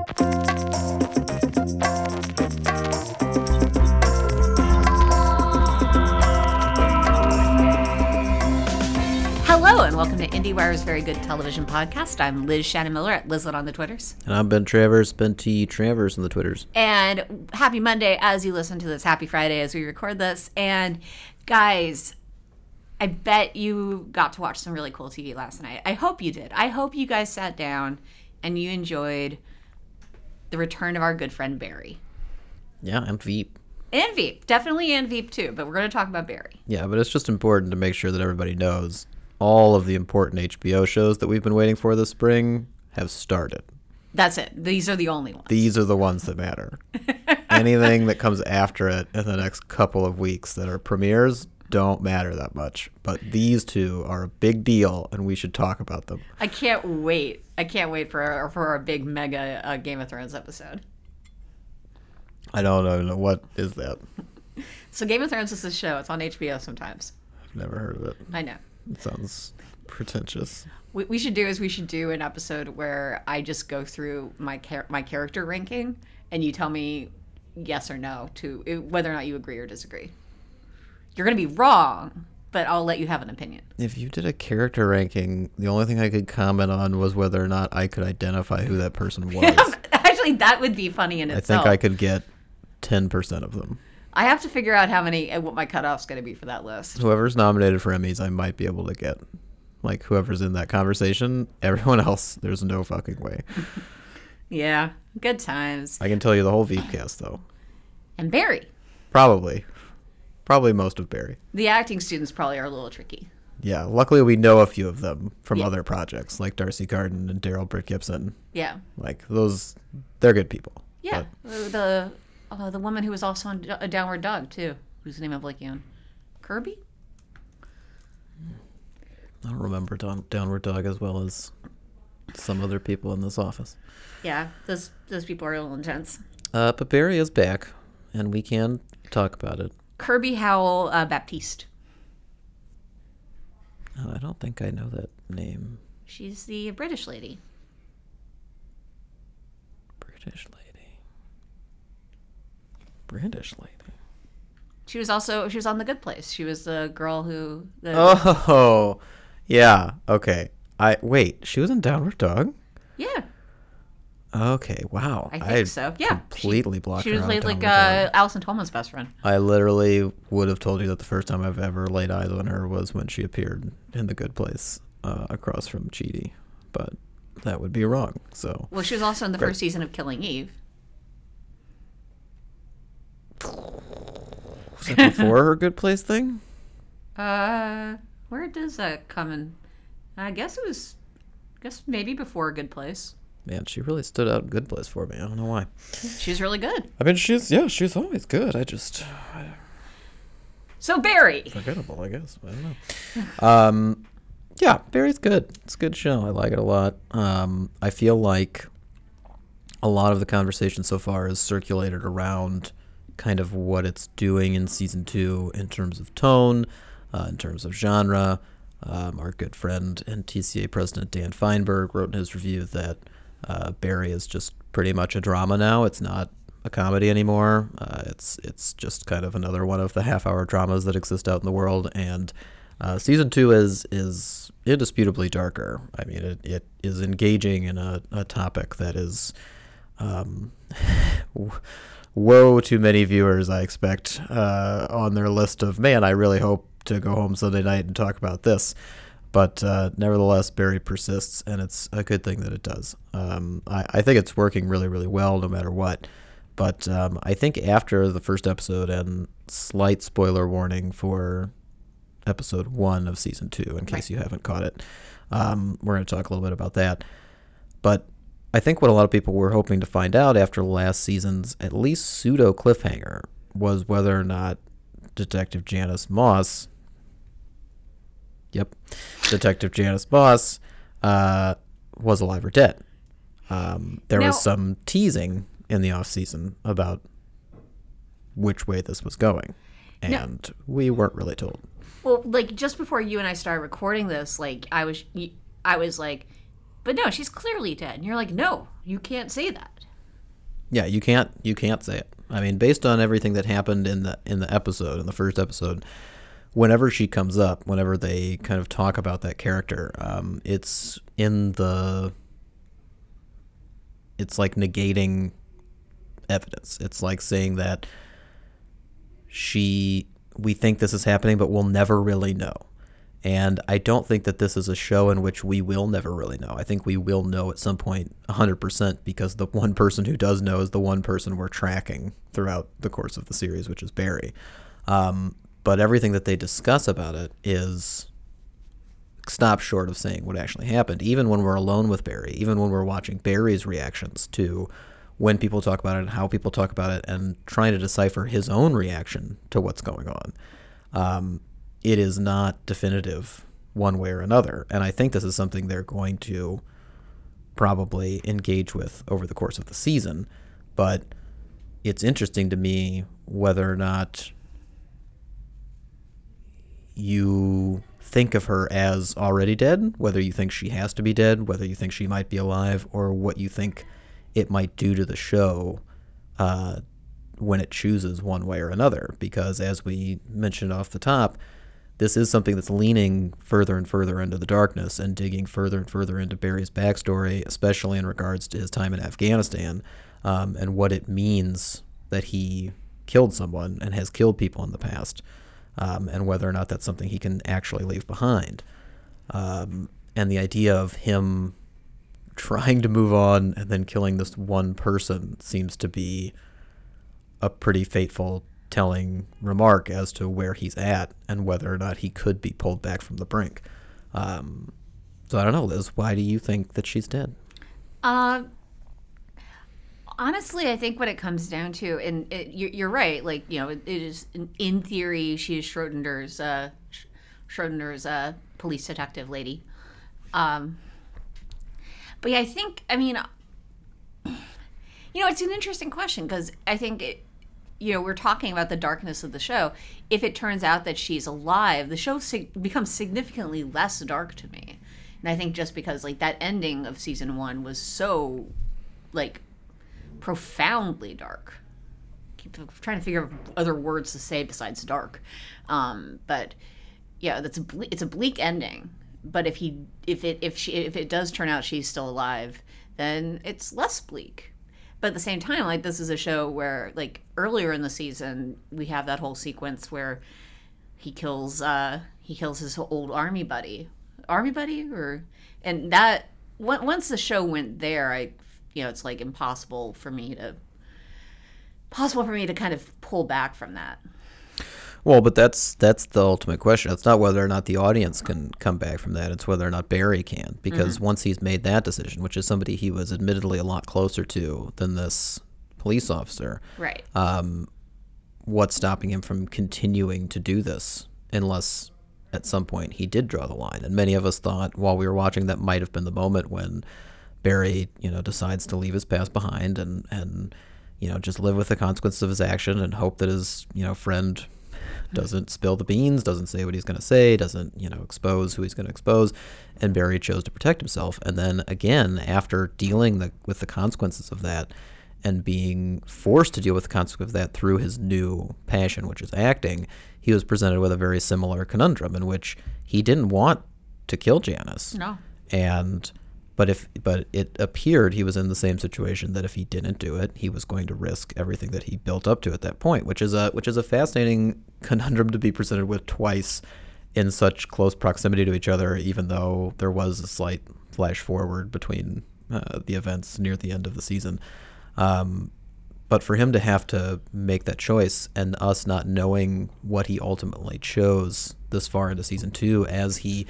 Hello and welcome to IndieWire's Very Good Television Podcast. I'm Liz Shannon Miller at Lizlet on the Twitters. And I'm Ben Travers, Ben T. Travers on the Twitters. And happy Monday as you listen to this. Happy Friday as we record this. And guys, I bet you got to watch some really cool TV last night. I hope you did. I hope you guys sat down and you enjoyed the return of our good friend Barry. Yeah, and Veep. And Veep. Definitely and Veep too, but we're going to talk about Barry. Yeah, but it's just important to make sure that everybody knows all of the important HBO shows that we've been waiting for this spring have started. That's it. These are the only ones. These are the ones that matter. Anything that comes after it in the next couple of weeks that are premieres don't matter that much. But these two are a big deal, and we should talk about them. I can't wait. I can't wait for for our big mega uh, Game of Thrones episode. I don't know what is that. So Game of Thrones is a show. It's on HBO sometimes. I've never heard of it. I know. It sounds pretentious. What we should do is we should do an episode where I just go through my char- my character ranking, and you tell me yes or no to whether or not you agree or disagree. You're gonna be wrong, but I'll let you have an opinion. If you did a character ranking, the only thing I could comment on was whether or not I could identify who that person was. Actually, that would be funny in I itself. I think I could get 10% of them. I have to figure out how many and what my cutoff's gonna be for that list. Whoever's nominated for Emmys, I might be able to get. Like, whoever's in that conversation, everyone else, there's no fucking way. Yeah, good times. I can tell you the whole Veep cast, though. And Barry. Probably. Probably most of Barry. The acting students probably are a little tricky. Yeah, luckily we know a few of them from Yeah. other projects, like D'Arcy Carden and Darrell Britt-Gibson. Yeah. Like, those, they're good people. Yeah. The uh, the woman who was also on a Downward Dog too, whose name I'm blanking on. Kirby. I don't remember Down, Downward Dog as well as some other people in this office. Yeah, those those people are a little intense. Uh, but Barry is back, and we can talk about it. Kirby Howell uh, Baptiste. Oh, I don't think I know that name. She's the British lady. British lady. British lady. She was also she was on The Good Place. She was the girl who the Oh, yeah. Okay. I wait. She was in Downward Dog. yeah Okay. Wow. I think so yeah Completely she, blocked She was played like uh, Allison Tolman's best friend. I literally would have told you that the first time I've ever laid eyes on her was when she appeared in The Good Place uh, across from Chidi, but that would be wrong. So Well, she was also in the Great. first season of Killing Eve. was that before her Good Place thing? Uh, where does that come in? I guess it was, I guess maybe before A Good Place. Man, she really stood out in Good Place for me. I don't know why. She's really good. I mean, she's yeah, she's always good. I just So Barry, forgettable, I guess. I don't know. Um, yeah, Barry's good. It's a good show. I like it a lot. Um, I feel like a lot of the conversation so far has circulated around kind of what it's doing in season two in terms of tone, uh, in terms of genre. Um, our good friend and TCA president Dan Fienberg wrote in his review that uh, Barry is just pretty much a drama now. It's not a comedy anymore. Uh, it's it's just kind of another one of the half-hour dramas that exist out in the world. And uh, season two is is indisputably darker. I mean, it, it is engaging in a, a topic that is um, woe to many viewers. I expect uh, on their list of man. I really hope to go home Sunday night and talk about this. But uh, nevertheless, Barry persists, and it's a good thing that it does. Um, I, I think it's working really, really well, no matter what. But um, I think after the first episode, and slight spoiler warning for episode one of season two, in case you haven't caught it, um, we're going to talk a little bit about that. But I think what a lot of people were hoping to find out after last season's at least pseudo cliffhanger was whether or not Detective Janice Moss, yep, Detective Janice Moss uh, was alive or dead. Um, there Now- was some teasing in the off season about which way this was going, and we weren't really told. well, like just before you and I started recording this, like I was, I was like, but no, she's clearly dead. And you're like, no, you can't say that. Yeah, you can't you can't say it. I mean, based on everything that happened in the in the episode, in the first episode, whenever she comes up, whenever they kind of talk about that character, um, it's in the it's like negating evidence. It's like saying that she we think this is happening, but we'll never really know. And I don't think that this is a show in which we will never really know. I think we will know at some point 100% because the one person who does know is the one person we're tracking throughout the course of the series, which is Barry. Um, but everything that they discuss about it is stop short of saying what actually happened. Even when we're alone with Barry, even when we're watching Barry's reactions to when people talk about it and how people talk about it and trying to decipher his own reaction to what's going on. Um, it is not definitive one way or another. And I think this is something they're going to probably engage with over the course of the season. But it's interesting to me whether or not you think of her as already dead, whether you think she has to be dead, whether you think she might be alive, or what you think it might do to the show uh, when it chooses one way or another. Because as we mentioned off the top, this is something that's leaning further and further into the darkness and digging further and further into Barry's backstory, especially in regards to his time in Afghanistan um, and what it means that he killed someone and has killed people in the past, um, and whether or not that's something he can actually leave behind. Um, and the idea of him trying to move on and then killing this one person seems to be a pretty fateful telling remark as to where he's at and whether or not he could be pulled back from the brink. Um, so I don't know, Liz. Why do you think that she's dead? Uh, honestly, I think what it comes down to, and it, you're, right. Like you know, it, it is in theory she is Schrodinger's uh, Schrodinger's uh, police detective lady. Um, but yeah, I think I mean, you know, it's an interesting question because I think it, you know, we're talking about the darkness of the show. If it turns out that she's alive, the show sig- becomes significantly less dark to me. And I think just because like that ending of season one was so like profoundly dark. Keep trying to figure out other words to say besides dark. Um, but yeah, that's a ble- it's a bleak ending. But if he if it if she if it does turn out she's still alive, then it's less bleak but at the same time like this is a show where like earlier in the season we have that whole sequence where he kills uh he kills his old army buddy army buddy or and that once the show went there i you know it's like impossible for me to possible for me to kind of pull back from that well, but that's that's the ultimate question. It's not whether or not the audience can come back from that. It's whether or not Barry can, because mm-hmm. once he's made that decision, which is somebody he was admittedly a lot closer to than this police officer, right? Um, what's stopping him from continuing to do this, unless at some point he did draw the line? And many of us thought while we were watching that might have been the moment when Barry, you know, decides to leave his past behind and and you know just live with the consequences of his action and hope that his you know friend doesn't spill the beans, doesn't say what he's going to say, doesn't, you know, expose who he's going to expose. And Barry chose to protect himself. And then again, after dealing the, with the consequences of that and being forced to deal with the consequences of that through his new passion, which is acting, he was presented with a very similar conundrum in which he didn't want to kill Janice. No. And but if but it appeared he was in the same situation that if he didn't do it, he was going to risk everything that he built up to at that point, which is a which is a fascinating conundrum to be presented with twice in such close proximity to each other, even though there was a slight flash forward between uh, the events near the end of the season. Um, but for him to have to make that choice and us not knowing what he ultimately chose this far into season two, as he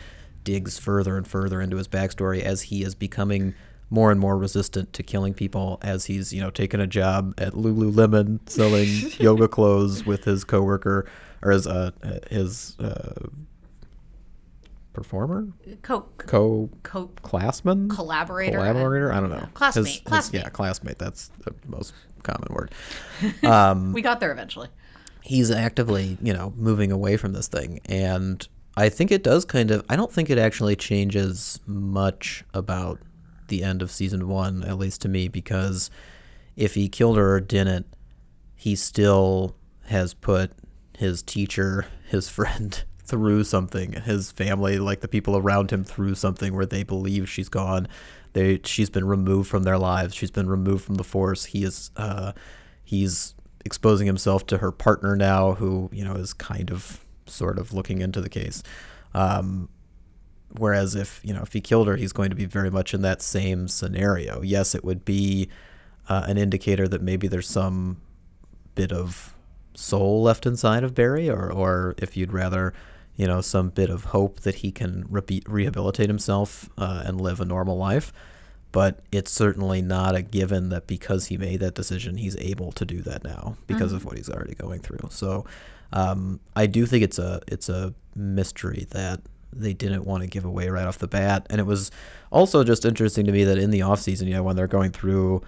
digs further and further into his backstory as he is becoming more and more resistant to killing people as he's you know taken a job at Lululemon selling yoga clothes with his coworker or his uh, his uh, performer? Co co co classman? collaborator? Collaborator? I don't know. Classmate his, classmate. his, yeah classmate. That's the most common word. Um, we got there eventually. he's actively you know moving away from this thing. And I think it does kind of. I don't think it actually changes much about the end of season one, at least to me, because if he killed her or didn't, he still has put his teacher, his friend through something, his family, like the people around him through something where they believe she's gone. They she's been removed from their lives. She's been removed from the force. He is uh, he's exposing himself to her partner now, who you know is kind of sort of looking into the case. Um, whereas if you know if he killed her, he's going to be very much in that same scenario. Yes, it would be uh, an indicator that maybe there's some bit of soul left inside of Barry, or or if you'd rather, you know, some bit of hope that he can re- rehabilitate himself uh, and live a normal life. But it's certainly not a given that because he made that decision, he's able to do that now because mm-hmm. of what he's already going through. So um, I do think it's a it's a mystery that they didn't want to give away right off the bat. And it was also just interesting to me that in the off season, you know, when they're going through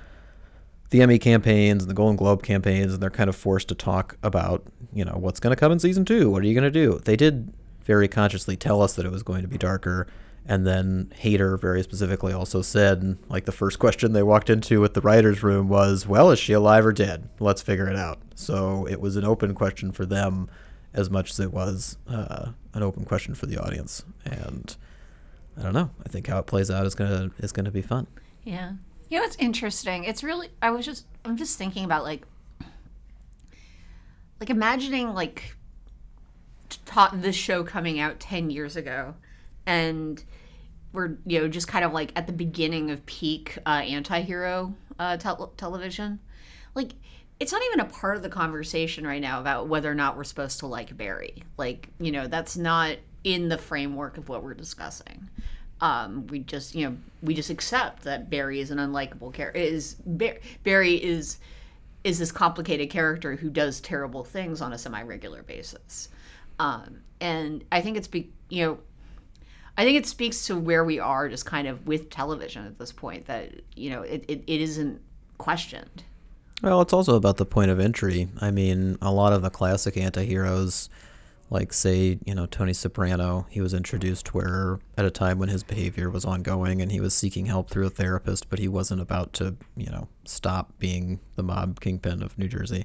the Emmy campaigns and the Golden Globe campaigns, and they're kind of forced to talk about, you know, what's going to come in season two. What are you going to do? They did very consciously tell us that it was going to be darker. And then Hader very specifically also said, like the first question they walked into with the writers' room was, "Well, is she alive or dead? Let's figure it out." So it was an open question for them, as much as it was uh, an open question for the audience. And I don't know. I think how it plays out is gonna is gonna be fun. Yeah. You know, it's interesting. It's really. I was just. I'm just thinking about like, like imagining like, taught this show coming out ten years ago, and we're you know just kind of like at the beginning of peak uh, anti-hero uh, television. Like it's not even a part of the conversation right now about whether or not we're supposed to like barry. Like you know that's not in the framework of what we're discussing. Um, we just you know we just accept that barry is an unlikable character is barry is is this complicated character who does terrible things on a semi-regular basis. Um, and i think it's be you know I think it speaks to where we are just kind of with television at this point that, you know, it, it, it isn't questioned. Well, it's also about the point of entry. I mean, a lot of the classic anti-heroes, like say, you know, Tony Soprano, he was introduced where at a time when his behavior was ongoing and he was seeking help through a therapist, but he wasn't about to, you know, stop being the mob kingpin of New Jersey.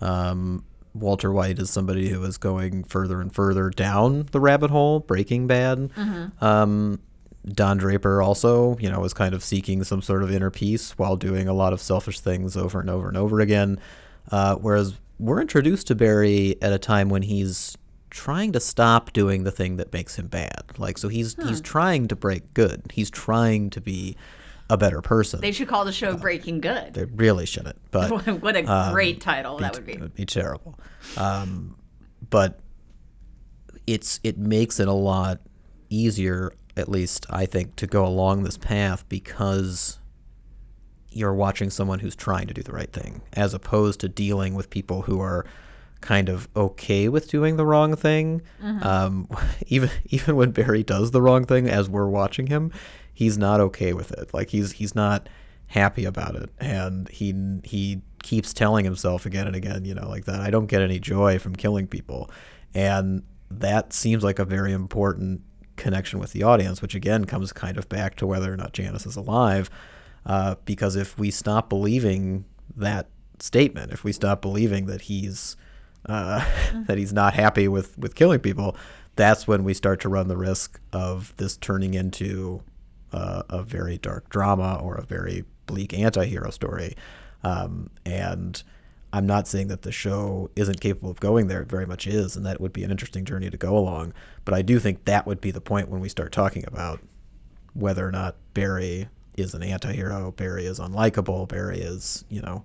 Um, Walter White is somebody who is going further and further down the rabbit hole, Breaking Bad. Mm-hmm. Um, Don Draper also, you know, was kind of seeking some sort of inner peace while doing a lot of selfish things over and over and over again. Uh, whereas we're introduced to Barry at a time when he's trying to stop doing the thing that makes him bad. Like, so he's hmm. he's trying to break good. He's trying to be a better person. They should call the show uh, Breaking Good. They really shouldn't. But what a um, great title that would be. It would be terrible. Um, but it's it makes it a lot easier, at least I think, to go along this path because you're watching someone who's trying to do the right thing, as opposed to dealing with people who are kind of okay with doing the wrong thing. Mm-hmm. Um, even even when Barry does the wrong thing, as we're watching him, he's not okay with it. Like he's he's not happy about it, and he he keeps telling himself again and again, you know, like that. I don't get any joy from killing people, and that seems like a very important connection with the audience, which again comes kind of back to whether or not Janice is alive. Uh, because if we stop believing that statement, if we stop believing that he's uh, that he's not happy with with killing people, that's when we start to run the risk of this turning into uh, a very dark drama or a very bleak anti-hero story. Um, and I'm not saying that the show isn't capable of going there. It very much is, and that would be an interesting journey to go along. But I do think that would be the point when we start talking about whether or not Barry is an anti-hero, Barry is unlikable, Barry is, you know,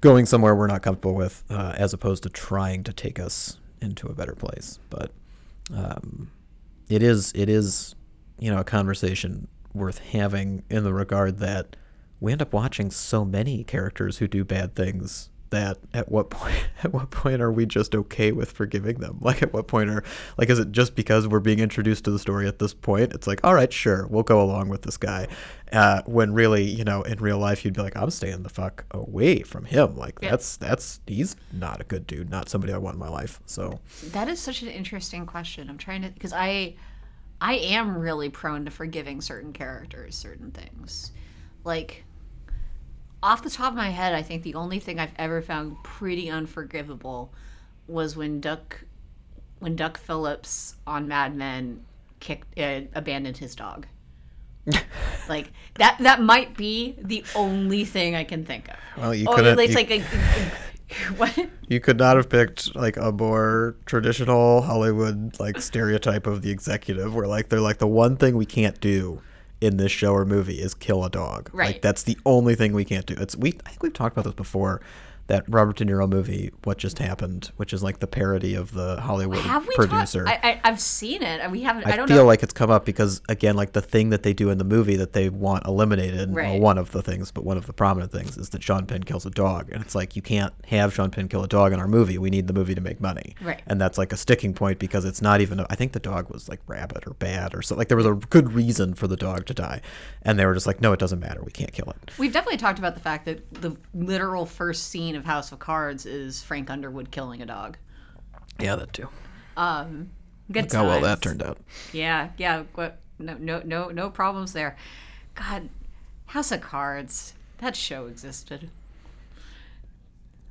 going somewhere we're not comfortable with, uh, as opposed to trying to take us into a better place. But um, it is it is you know a conversation worth having in the regard that we end up watching so many characters who do bad things that at what point at what point are we just okay with forgiving them? Like at what point are like is it just because we're being introduced to the story at this point it's like all right sure we'll go along with this guy uh, when really you know in real life you'd be like i'm staying the fuck away from him. Like yeah. that's that's he's not a good dude not somebody i want in my life so. That is such an interesting question. I'm trying to because i I am really prone to forgiving certain characters, certain things. Like off the top of my head, I think the only thing I've ever found pretty unforgivable was when Duck when Duck Phillips on Mad Men kicked uh, abandoned his dog. like that that might be the only thing I can think of. Well, you Or couldn't. it's you- like a, what? You could not have picked like a more traditional Hollywood like stereotype of the executive where like they're like the one thing we can't do in this show or movie is kill a dog. Right. Like that's the only thing we can't do. It's we I think we've talked about this before. That Robert De Niro movie, What Just Happened, which is like the parody of the Hollywood Have we producer. I, I, I've seen it. We haven't. I, I don't feel know. like it's come up because again, like the thing that they do in the movie that they want eliminated, well, Right. one of the things, but one of the prominent things is that Sean Penn kills a dog, and it's like you can't have Sean Penn kill a dog in our movie. We need the movie to make money, Right. And that's like a sticking point because it's not even. A, I think the dog was like rabbit or bad or so. Like there was a good reason for the dog to die, and they were just like, no, it doesn't matter. We can't kill it. We've definitely talked about the fact that the literal first scene of House of Cards is Frank Underwood killing a dog. Yeah, that too. Um, good Look how well that turned out. Yeah, yeah. What? No, no, no, no problems there. God, House of Cards. That show existed.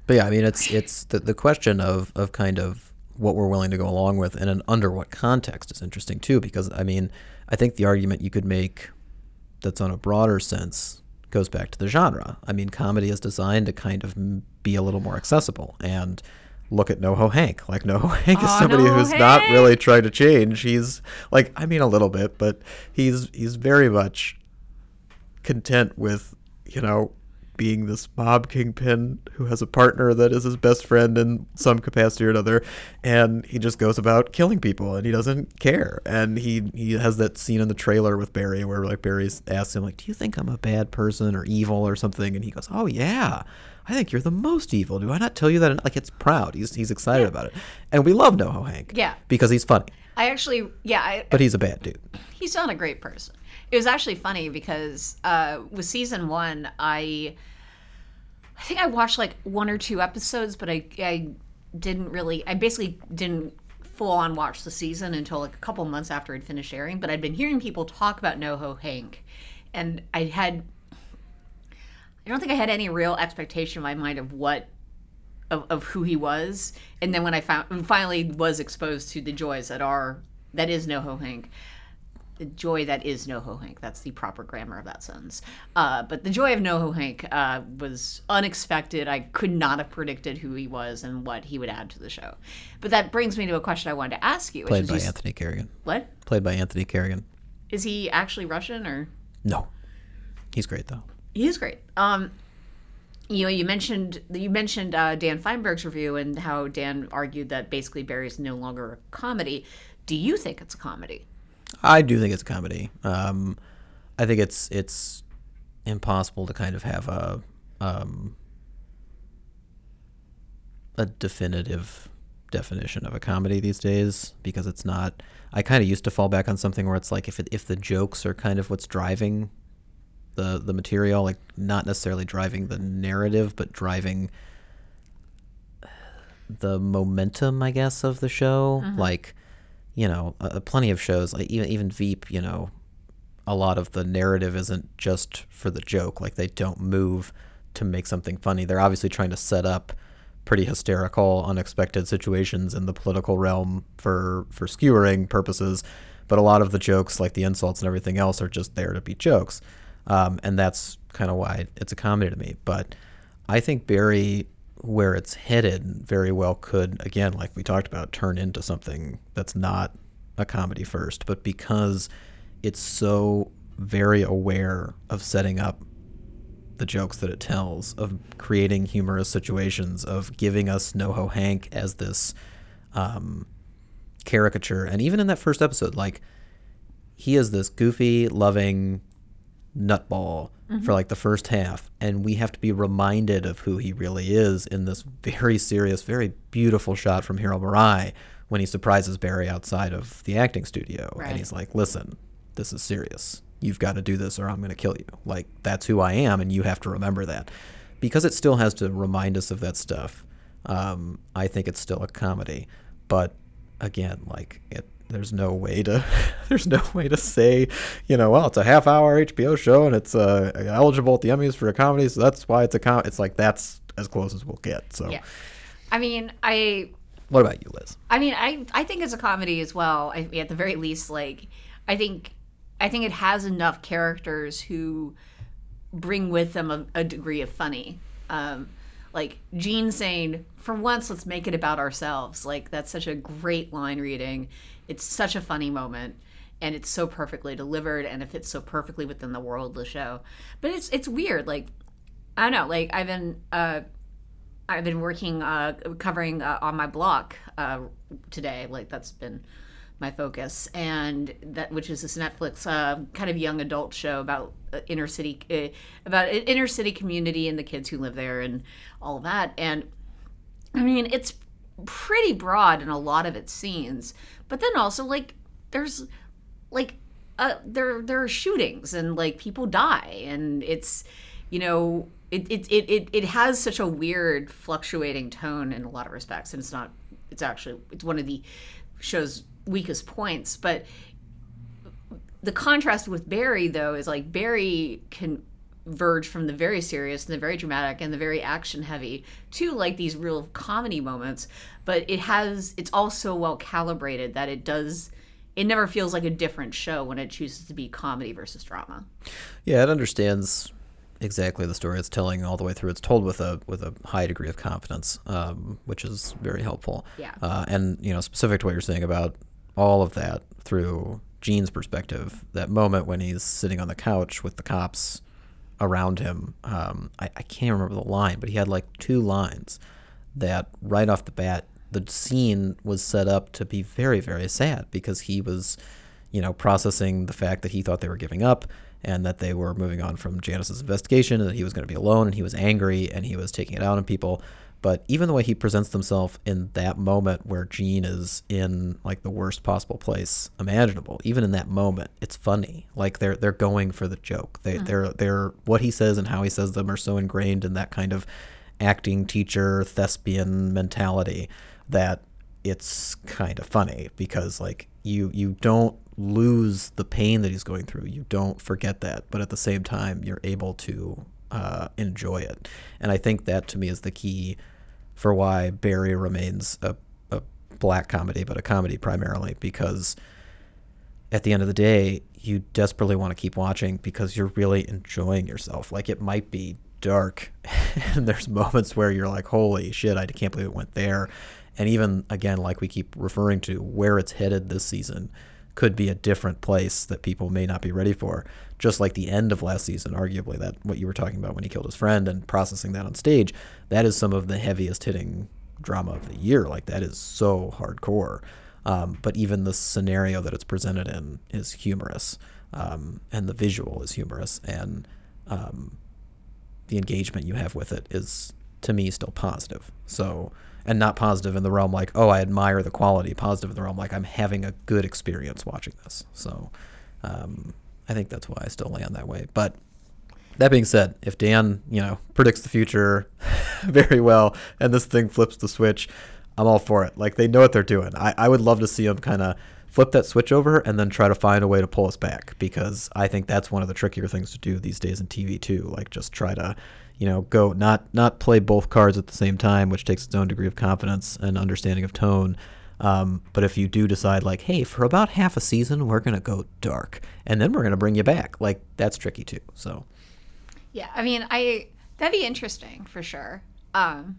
But yeah, I mean, it's it's the, the question of of kind of what we're willing to go along with and in under what context is interesting too, because I mean, I think the argument you could make that's on a broader sense goes back to the genre. I mean, comedy is designed to kind of be a little more accessible and look at NoHo Hank. Like NoHo Hank is Aw, somebody who's not really trying to change. He's like, I mean, a little bit, but he's he's very much content with, you know, being this mob kingpin who has a partner that is his best friend in some capacity or another, and he just goes about killing people and he doesn't care. And he he has that scene in the trailer with Barry where like Barry asks him like, "Do you think I'm a bad person or evil or something?" And he goes, "Oh yeah." I think you're the most evil. Do I not tell you that? Like it's proud. He's he's excited about it, and we love NoHo Hank. Yeah. because he's funny, I actually, yeah, I, but he's a bad dude. he's not a great person. It was actually funny because uh, with season one, I, I think I watched like one or two episodes, but I, I didn't really. I basically didn't full on watch the season until like a couple months after it finished airing. But I'd been hearing people talk about NoHo Hank, and I had. I don't think I had any real expectation in my mind of what of, of who he was. And then when I found finally was exposed to the joys that are that is NoHo Hank, the joy that is NoHo Hank. That's the proper grammar of that sentence. Uh, but the joy of NoHo Hank uh, was unexpected. I could not have predicted who he was and what he would add to the show. But that brings me to a question I wanted to ask you. Which Played by you- Anthony Carrigan. What Played by Anthony Carrigan. is he actually Russian or? No, he's great though. He's great. Um, you know, you mentioned you mentioned uh, Dan Fienberg's review and how Dan argued that basically Barry's no longer a comedy. Do you think it's a comedy? I do think it's a comedy. Um, I think it's it's impossible to kind of have a um, a definitive definition of a comedy these days because it's not. I kind of used to fall back on something where it's like if it, if the jokes are kind of what's driving the the material, like not necessarily driving the narrative, but driving the momentum, I guess, of the show. Like, you know, uh, plenty of shows, like even even Veep, you know, a lot of the narrative isn't just for the joke. Like they don't move to make something funny. They're obviously trying to set up pretty hysterical, unexpected situations in the political realm for for skewering purposes. But a lot of the jokes, like the insults and everything else, are just there to be jokes, um, and that's kind of why it's a comedy to me. But I think Barry, where it's headed, very well could again, like we talked about, turn into something that's not a comedy first, but because it's so very aware of setting up the jokes that it tells, of creating humorous situations, of giving us NoHo Hank as this um, caricature. And even in that first episode, like, he is this goofy, loving nutball for like the first half. And we have to be reminded of who he really is in this very serious, very beautiful shot from Hiro Murai when he surprises Barry outside of the acting studio. Right. And he's like, listen, this is serious. You've got to do this or I'm going to kill you. Like, that's who I am, and you have to remember that. Because it still has to remind us of that stuff, um, I think it's still a comedy. But again, like, it, there's no way to there's no way to say you know well it's a half hour hbo show and it's uh, eligible at the emmys for a comedy so that's why it's a com it's like that's as close as we'll get so Yeah. I mean, I what about you liz I mean, I I think it's a comedy as well. I, at the very least, like I think I think it has enough characters who bring with them a, a degree of funny. Um, like Gene saying, "For once, let's make it about ourselves." Like that's such a great line reading. It's such a funny moment, and it's so perfectly delivered, and it fits so perfectly within the world of the show. But it's it's weird. Like I don't know. Like I've been. Uh, I've been working uh, covering uh, on my block uh, today. Like that's been my focus, and that which is this Netflix uh, kind of young adult show about uh, inner city about inner city community and the kids who live there and all that. And I mean, it's pretty broad in a lot of its scenes, but then also like there's like uh, there there are shootings and like people die, and it's you know it it, it, it it has such a weird fluctuating tone in a lot of respects, and it's not it's actually it's one of the show's weakest points, but the contrast with Barry though is like Barry can verge from the very serious and the very dramatic and the very action heavy to like these real comedy moments but it has it's also well calibrated that it does it never feels like a different show when it chooses to be comedy versus drama yeah it understands exactly the story it's telling all the way through. It's told with a with a high degree of confidence, um, which is very helpful. Yeah. Uh, and you know, specific to what you're saying about all of that through Gene's perspective, that moment when he's sitting on the couch with the cops around him. Um, I, I can't remember the line, but he had like two lines that right off the bat, the scene was set up to be very, very sad because he was, you know, processing the fact that he thought they were giving up and that they were moving on from Janice's investigation and that he was going to be alone and he was angry and he was taking it out on people. But even the way he presents himself in that moment where Gene is in like the worst possible place imaginable, even in that moment, it's funny. Like they're they're going for the joke. They mm. they're they're what he says and how he says them are so ingrained in that kind of acting teacher thespian mentality that it's kind of funny because like you you don't lose the pain that he's going through. You don't forget that, but at the same time, you're able to uh, enjoy it. And I think that to me is the key for why Barry remains a, a black comedy, but a comedy primarily, because at the end of the day, you desperately want to keep watching because you're really enjoying yourself. Like it might be dark, and there's moments where you're like, holy shit, I can't believe it went there. And even again, like we keep referring to, where it's headed this season could be a different place that people may not be ready for. Just like the end of last season, arguably, that what you were talking about when he killed his friend and processing that on stage, that is some of the heaviest hitting drama of the year. Like that is so hardcore. Um, but even the scenario that it's presented in is humorous, um, and the visual is humorous, and um, the engagement you have with it is, to me, still positive. So and not positive in the realm like oh i admire the quality positive in the realm like i'm having a good experience watching this. So um, i think that's why i still land that way. But that being said if dan you know predicts the future very well and this thing flips the switch i'm all for it. Like they know what they're doing. I, I would love to see them kind of flip that switch over and then try to find a way to pull us back because i think that's one of the trickier things to do these days in tv too like just try to you know, go not not play both cards at the same time, which takes its own degree of confidence and understanding of tone. Um, but if you do decide, like, hey, for about half a season, we're gonna go dark, and then we're gonna bring you back, like that's tricky too. So, yeah, I mean, I that'd be interesting for sure. Um,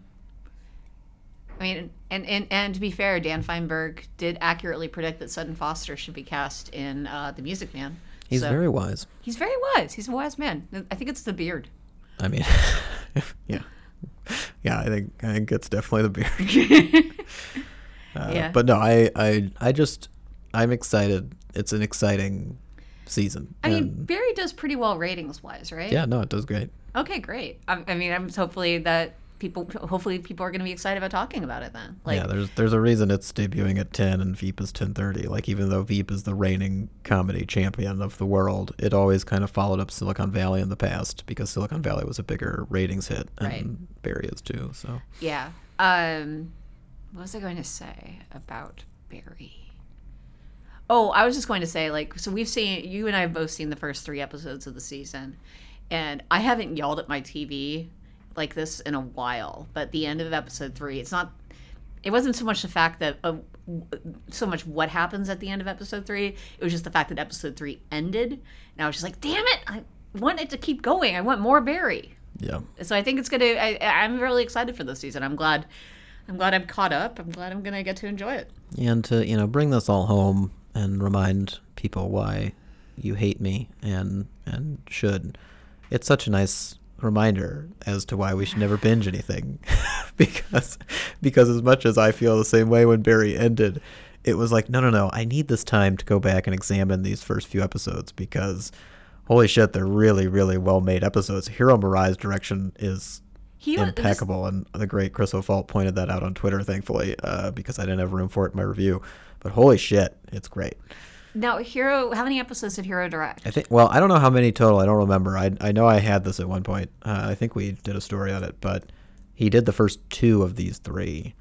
I mean, and, and and to be fair, Dan Fienberg did accurately predict that Sutton Foster should be cast in uh, The Music Man. He's so, very wise. He's very wise. He's a wise man. I think it's the beard. I mean, yeah, yeah. I think I think it's definitely the beard. uh, yeah. But no, I, I I just I'm excited. It's an exciting season. I mean, Barry does pretty well ratings wise, right? Yeah, no, it does great. Okay, great. I, I mean, I'm hopefully that people hopefully people are going to be excited about talking about it then. Like, yeah, there's there's a reason it's debuting at 10 and Veep is 10:30. Like even though Veep is the reigning comedy champion of the world, it always kind of followed up Silicon Valley in the past because Silicon Valley was a bigger ratings hit and right. Barry is too. So yeah. Um, what was I going to say about Barry? Oh, I was just going to say, like, so we've seen you and I have both seen the first three episodes of the season, and I haven't yelled at my TV like this in a while. But the end of episode three, it's not. It wasn't so much the fact that uh, so much what happens at the end of episode three. It was just the fact that episode three ended, and I was just like, damn it! I want it to keep going. I want more Barry. Yeah. So I think it's gonna. I, I'm really excited for this season. I'm glad. I'm glad I'm caught up. I'm glad I'm gonna get to enjoy it. And to, you know, bring this all home and remind people why you hate me and and should. It's such a nice reminder as to why we should never binge anything because because as much as I feel the same way when Barry ended, it was like no no no, I need this time to go back and examine these first few episodes because holy shit, they're really really well made episodes. Hiro Murai's direction is He was- impeccable, and the great Chris O'Falt pointed that out on Twitter, thankfully, uh, because I didn't have room for it in my review. But holy shit, it's great. Now, Hiro, how many episodes did Hiro direct? I think. Well, I don't know how many total. I don't remember. I I know I had this at one point. Uh, I think we did a story on it, but he did the first two of these three.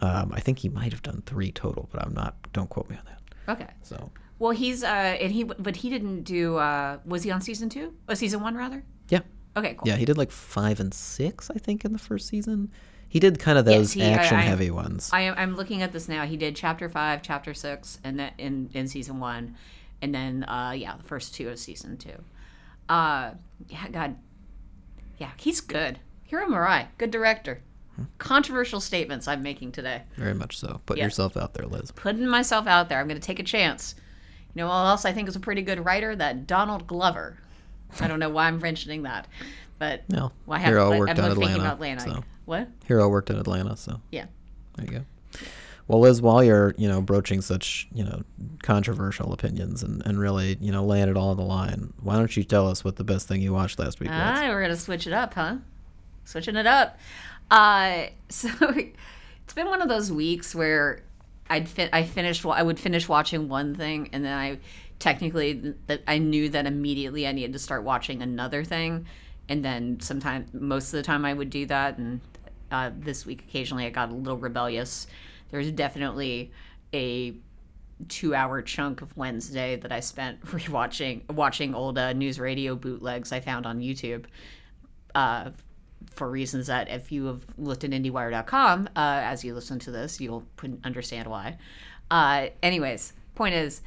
Um, I think he might have done three total, but I'm not. Don't quote me on that. Okay. So Well, he's uh, and he, but he didn't do. uh Was he on season two? Oh, season one rather. yeah, Okay, cool. yeah, he did like five and six, I think, in the first season. He did kind of those see, I- action I- heavy ones. I am, I'm looking at this now. He did chapter five, chapter six, and then in in season one, and then uh yeah, the first two of season two. Uh, yeah, God, yeah, he's good. Hiro Murai, good director. Controversial statements I'm making today. Very much so. Put Yeah. yourself out there, Liz. Putting myself out there. I'm going to take a chance. You know what else I think is a pretty good writer? That Donald Glover. I don't know why I'm mentioning that, but No, well, I have, Hiro I, worked I'm on thinking Atlanta. about Atlanta. so. What? Hiro worked in Atlanta, so Yeah. there you go. Well, Liz, while you're you know broaching such you know controversial opinions and, and really you know laying it all on the line, why don't you tell us what the best thing you watched last week was? Ah, we're gonna switch it up, huh? Switching it up. Uh, so it's been one of those weeks where I'd fi- I finished I would finish watching one thing and then I technically that I knew that immediately I needed to start watching another thing, and then sometimes most of the time I would do that, and uh, this week occasionally I got a little rebellious. There's definitely a two hour chunk of Wednesday that I spent rewatching watching old uh, NewsRadio bootlegs I found on YouTube. Uh, for reasons that if you have looked at IndieWire.com, uh, as you listen to this, you'll understand why. Uh, anyways, point is,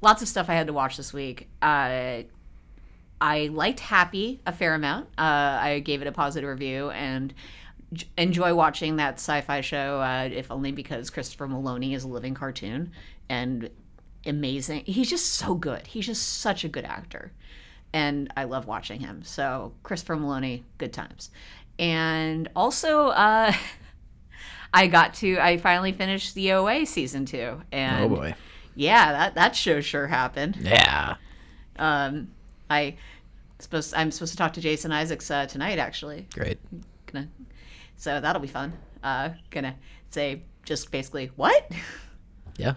lots of stuff I had to watch this week. Uh, I liked Happy a fair amount. Uh, I gave it a positive review and enjoy watching that sci-fi show, uh, if only because Christopher Meloni is a living cartoon and amazing. He's just so good. He's just such a good actor, and I love watching him. So Christopher Meloni, good times. And also, uh, I got to. I finally finished the OA season two, and oh boy, yeah, that that show sure happened. yeah, Um, I supposed I'm supposed to talk to Jason Isaacs uh, tonight. Actually, great. gonna so that'll be fun. Uh, gonna say just basically what, Yeah,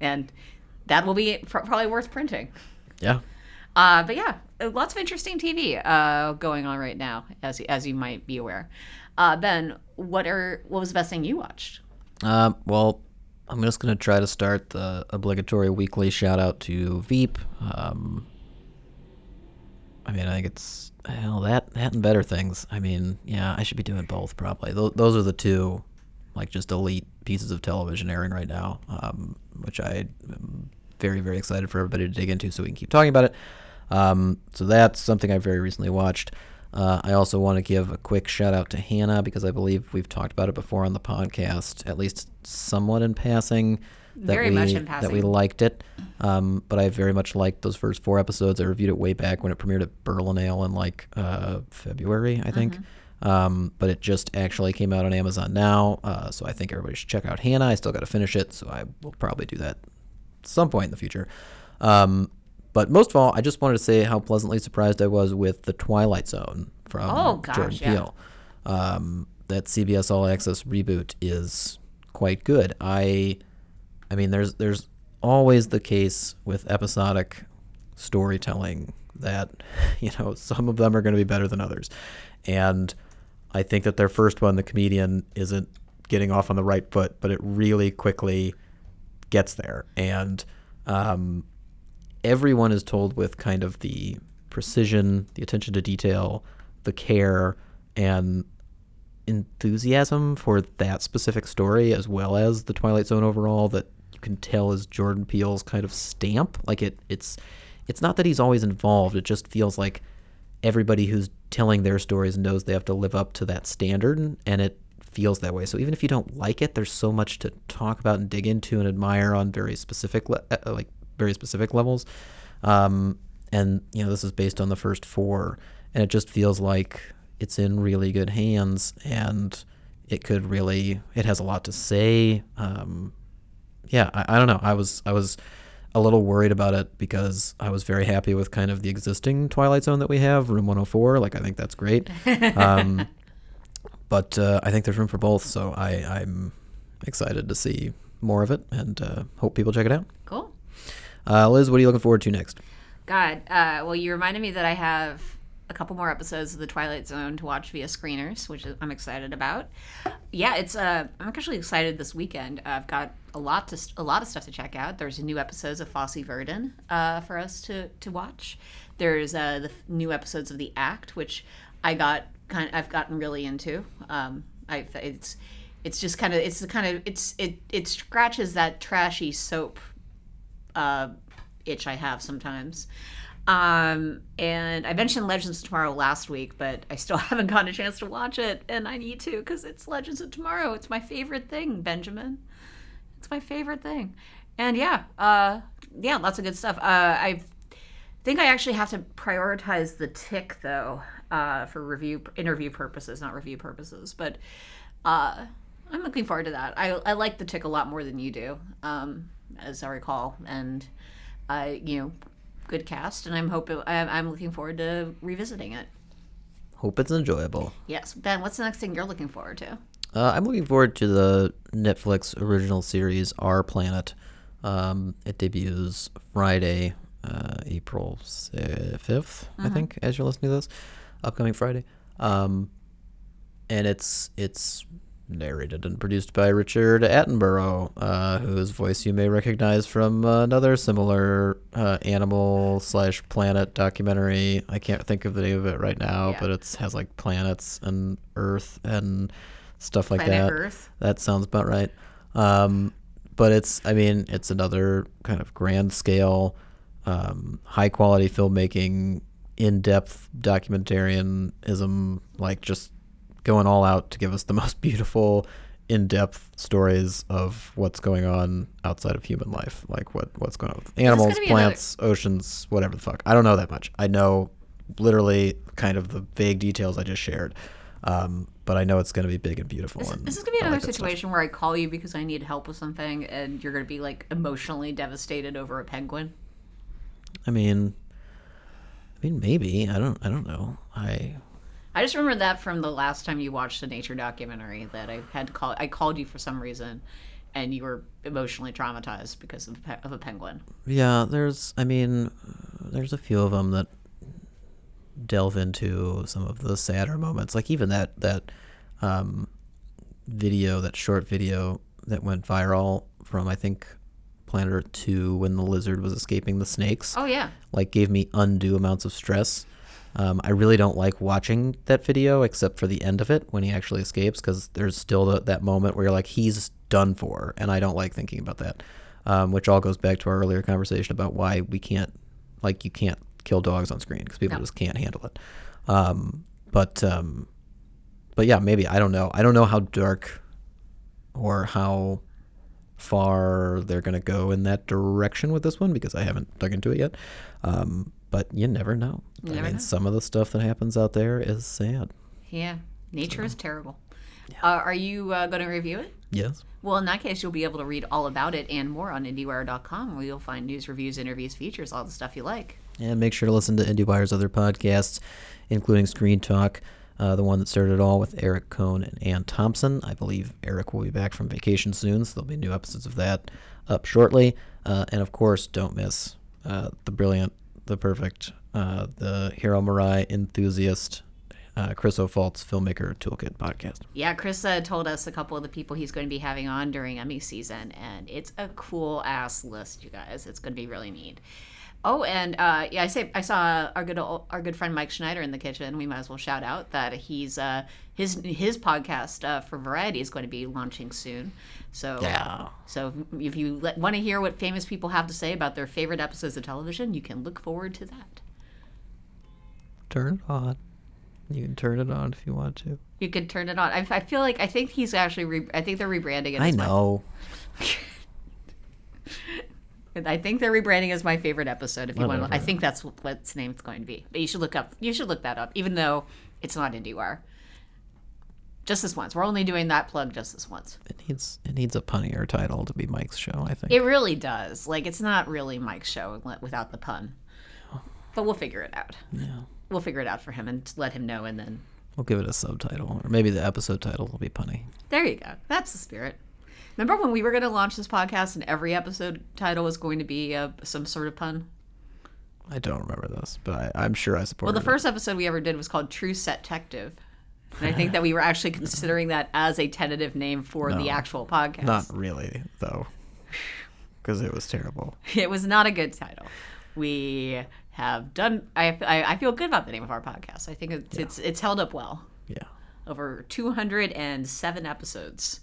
and that will be pr- probably worth printing. yeah. Uh, but yeah, uh, lots of interesting TV uh, going on right now, as as you might be aware. Uh, ben, what are what was the best thing you watched? Um, well, I'm just gonna try to start the obligatory weekly shout out to Veep. Um, I mean, I think it's hell that that and better things. I mean, yeah, I should be doing both probably. Those, those are the two, like just elite pieces of television airing right now, um, which I am very very excited for everybody to dig into so we can keep talking about it. Um, so that's something I very recently watched. Uh, I also want to give a quick shout out to Hannah because I believe we've talked about it before on the podcast, at least somewhat in passing. That Very we, much in That we liked it, um, but I very much liked those first four episodes. I reviewed it way back when it premiered at Berlinale in like uh, February, I think. Um, but it just actually came out on Amazon now, uh, so I think everybody should check out Hannah. I still got to finish it, so I will probably do that some point in the future. Um, but most of all, I just wanted to say how pleasantly surprised I was with the Twilight Zone from Oh, gosh, Jordan yeah. Peele. Um, that CBS All Access reboot is quite good. I, I mean, there's there's always the case with episodic storytelling that you know some of them are going to be better than others, and I think that their first one, the comedian, isn't getting off on the right foot, but it really quickly gets there. And Um, everyone is told with kind of the precision, the attention to detail, the care, and enthusiasm for that specific story, as well as the Twilight Zone overall, that you can tell is Jordan Peele's kind of stamp. Like it, it's, it's not that he's always involved. It just feels like everybody who's telling their stories knows they have to live up to that standard, and it feels that way. So even if you don't like it, there's so much to talk about and dig into and admire on very specific, le- uh, like very specific levels. Um, and you know, this is based on the first four, and it just feels like it's in really good hands, and it could really, it has a lot to say. Um, yeah, I, I don't know. I was, I was a little worried about it because I was very happy with kind of the existing Twilight Zone that we have, Room 104. Like, I think that's great. Um, but uh, I think there's room for both, so I, I'm excited to see more of it and uh, hope people check it out. Cool. Uh, Liz, what are you looking forward to next? God, uh, well, you reminded me that I have a couple more episodes of the Twilight Zone to watch via screeners, which I'm excited about. Yeah, it's. Uh, I'm actually excited this weekend. I've got a lot to a lot of stuff to check out. There's new episodes of Fosse Verdon uh, for us to to watch. There's uh, the new episodes of The Act, which I got kind. Of, I've gotten really into. Um, I it's it's just kind of it's the kind of it's it it scratches that trashy soap uh, itch I have sometimes. Um, and I mentioned Legends of Tomorrow last week, but I still haven't gotten a chance to watch it, and I need to because it's Legends of Tomorrow. It's my favorite thing, Benjamin. It's my favorite thing. And yeah, uh, yeah, lots of good stuff. Uh, I think I actually have to prioritize the tick though uh, for review interview purposes, not review purposes. But uh, I'm looking forward to that. I, I like the tick a lot more than you do, um, as I recall, and I you know good cast, and I'm hoping I'm looking forward to revisiting it. Hope it's enjoyable. Yes, Ben. What's the next thing you're looking forward to? Uh, I'm looking forward to the Netflix original series Our Planet. Um, it debuts Friday, uh, April 5th, mm-hmm. I think, as you're listening to this, upcoming Friday. Um, and it's it's narrated and produced by Richard Attenborough, uh, whose voice you may recognize from another similar uh, animal slash planet documentary. I can't think of the name of it right now, yeah. but it has like planets and Earth and stuff like planet that. Earth. That sounds about right. Um, but it's, I mean, it's another kind of grand scale, um, high quality filmmaking, in depth documentarianism, like just going all out to give us the most beautiful, in-depth stories of what's going on outside of human life, like what what's going on with animals, plants, another... oceans, whatever the fuck. I don't know that much. I know literally kind of the vague details I just shared. Um, but I know it's going to be big and beautiful. This, and this is going to be another like situation where I call you because I need help with something, and you're going to be like emotionally devastated over a penguin. I mean, I mean, maybe I don't. I don't know. I I just remember that from the last time you watched a nature documentary that I had to call. I called you for some reason, and you were emotionally traumatized because of, of a penguin. Yeah, there's. I mean, there's a few of them that delve into some of the sadder moments. Like even that that um, video, that short video that went viral from I think Planet Earth Two when the lizard was escaping the snakes. Oh yeah. Like gave me undue amounts of stress. Um, I really don't like watching that video except for the end of it when he actually escapes because there's still the, that moment where you're like, he's done for. And I don't like thinking about that, um, which all goes back to our earlier conversation about why we can't, like, you can't kill dogs on screen because people no. just can't handle it. Um, but, um, but yeah, maybe. I don't know. I don't know how dark or how far they're going to go in that direction with this one because I haven't dug into it yet. Um, but you never know. You never I mean, know. some of the stuff that happens out there is sad. Yeah, nature so. is terrible. Yeah. Uh, are you uh, going to review it? Yes. Well, in that case, you'll be able to read all about it and more on IndieWire.com, where you'll find news, reviews, interviews, features, all the stuff you like. And make sure to listen to IndieWire's other podcasts, including Screen Talk, uh, the one that started it all with Eric Kohn and Anne Thompson. I believe Eric will be back from vacation soon, so there'll be new episodes of that up shortly. Uh, and of course, don't miss uh, the brilliant the perfect, uh, the Hiro Murai enthusiast, uh, Chris O'Falt's Filmmaker Toolkit podcast. Yeah, Chris uh, told us a couple of the people he's going to be having on during Emmy season, and it's a cool ass list, you guys. It's going to be really neat. Oh, and uh, yeah, I say I saw our good ol- our good friend Mike Schneider in the kitchen. We might as well shout out that he's uh, his his podcast uh, for Variety is going to be launching soon. So Yeah. so if you want to hear what famous people have to say about their favorite episodes of television, you can look forward to that. Turn it on. You can turn it on if you want to. You can turn it on. I, I feel like I think he's actually re- I think they're rebranding it. I know. I think they're rebranding is my favorite episode. If you want, to, I think that's what its name is going to be. But you should look up. You should look that up, even though it's not IndieWire. Just this once. We're only doing that plug just this once. It needs it needs a punnier title to be Mike's show. I think. It really does. Like it's not really Mike's show without the pun. But we'll figure it out. yeah. We'll figure it out for him and let him know. And then We'll give it a subtitle, or maybe the episode title will be punny. there you go. That's the spirit. Remember when we were going to launch this podcast and every episode title was going to be uh, some sort of pun? I don't remember this, but I, I'm sure I support. Well, the first episode we ever did was called True Set Detective. And I think that we were actually considering that as a tentative name for the actual podcast. Not really, though, because it was terrible. It was not a good title. We have done. I, I, I feel good about the name of our podcast. I think it's it's, it's held up well Yeah, over 207 episodes,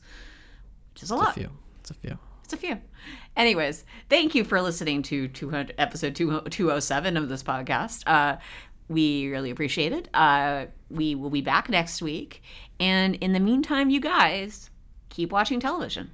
which is a it's lot. a few. It's a few. It's a few. Anyways, thank you for listening to 200, episode 2- 207 of this podcast. Uh, we really appreciate it. Uh, we will be back next week. And in the meantime, you guys keep watching television.